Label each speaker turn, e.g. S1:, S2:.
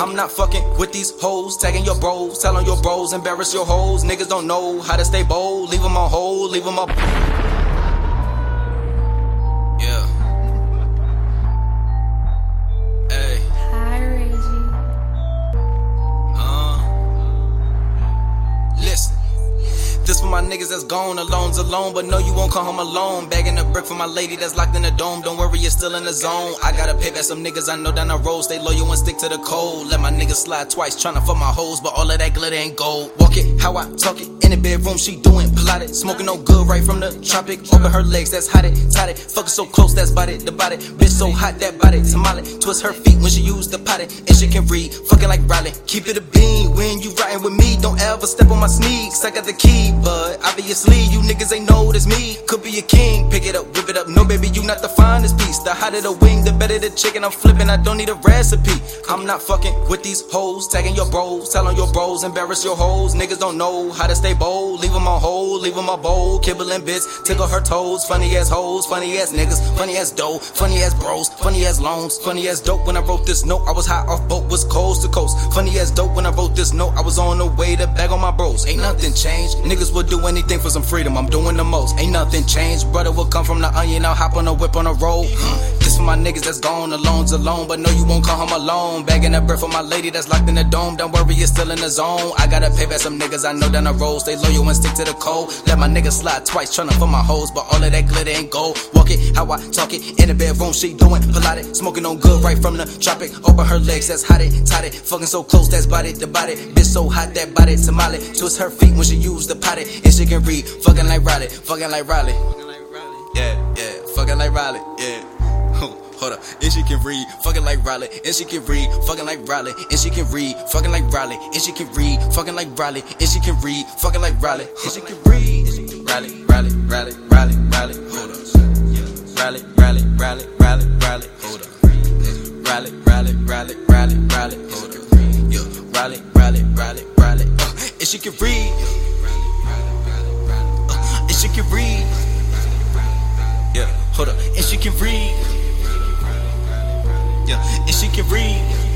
S1: I'm not fucking with these hoes, tagging your bros, telling your bros, embarrass your hoes. Niggas don't know how to stay bold, leave them on hold, leave them up. This for my niggas that's gone, alone's alone, but no, you won't come home alone. Bagging a brick for my lady that's locked in the dome. Don't worry, you're still in the zone. I gotta pay back some niggas I know down the road. Stay loyal and stick to the code. Let my niggas slide twice, tryna fuck my hoes, but all of that glitter ain't gold. Walk it, how I talk it. In the bedroom, she doing Pilates. Smoking no good right from the tropic. Open her legs, that's hot it, tight it. Fucking so close, that's body, the body. Bitch so hot, that body, tamale. Twist her feet when she use the potty. And she can read, fucking like Riley. Keep it a bean when you riding with me. Don't ever step on my sneaks. I got the key, but obviously you niggas ain't it's me. Could be a king, pick it up, whip it up. No, baby, you not the finest piece. The hotter the wing, the better the chicken. I'm flipping, I don't need a recipe. I'm not fucking with these hoes, tagging your bros, telling your bros, embarrass your hoes. Niggas don't know how to stay bold. Leave them on hold, leave them on bold. Kibbling bits, tickle her toes. Funny ass hoes, funny ass niggas, funny ass dough, funny ass bros, funny ass loans, funny ass dope. When I wrote this note, I was high off boat, was coast to coast. Funny ass dope when I wrote this note, I was on the way to bag on my bros. Ain't nothing changed. Niggas will do anything for some freedom. I'm doing the most. Ain't nothing changed. Brother will come from the onion. I'll hop on a whip on a road. This for my niggas that's gone, alone's alone. But no, you won't come home alone. Begging a breath for my lady that's locked in the dome. Don't worry, you're still in the zone. I gotta pay back some niggas I know down the road. Stay loyal and stick to the code. Let my niggas slide twice, tryna for my hoes. But all of that glitter ain't gold. Walk it, how I talk it. In the bedroom, she doing Pilates. Smoking on good right from the tropic. Open her legs, that's hot it, tight it. Fucking so close, that's body the body. Bitch so hot, that body tamale. Twist her feet when she use the potty. And she can read, fucking like Riley, fucking like Riley. Yeah, yeah, fucking like Riley, yeah. Hold up, and she can read, fucking like Riley, and she can read, fucking like Riley, and she can read, fucking like Riley, and she can read, fucking like Riley, and she can read, fucking like Riley, and she can read. Riley, Riley, Riley, Riley, Riley, hold up. Riley, Riley, Riley, Riley, Riley, hold up. Riley, Riley, Riley, Riley, Riley, hold up. Yeah, Riley, Riley, Riley, Riley, uh, and she can read. She can read. Yeah, hold up, and she can read. Yeah, and she can read.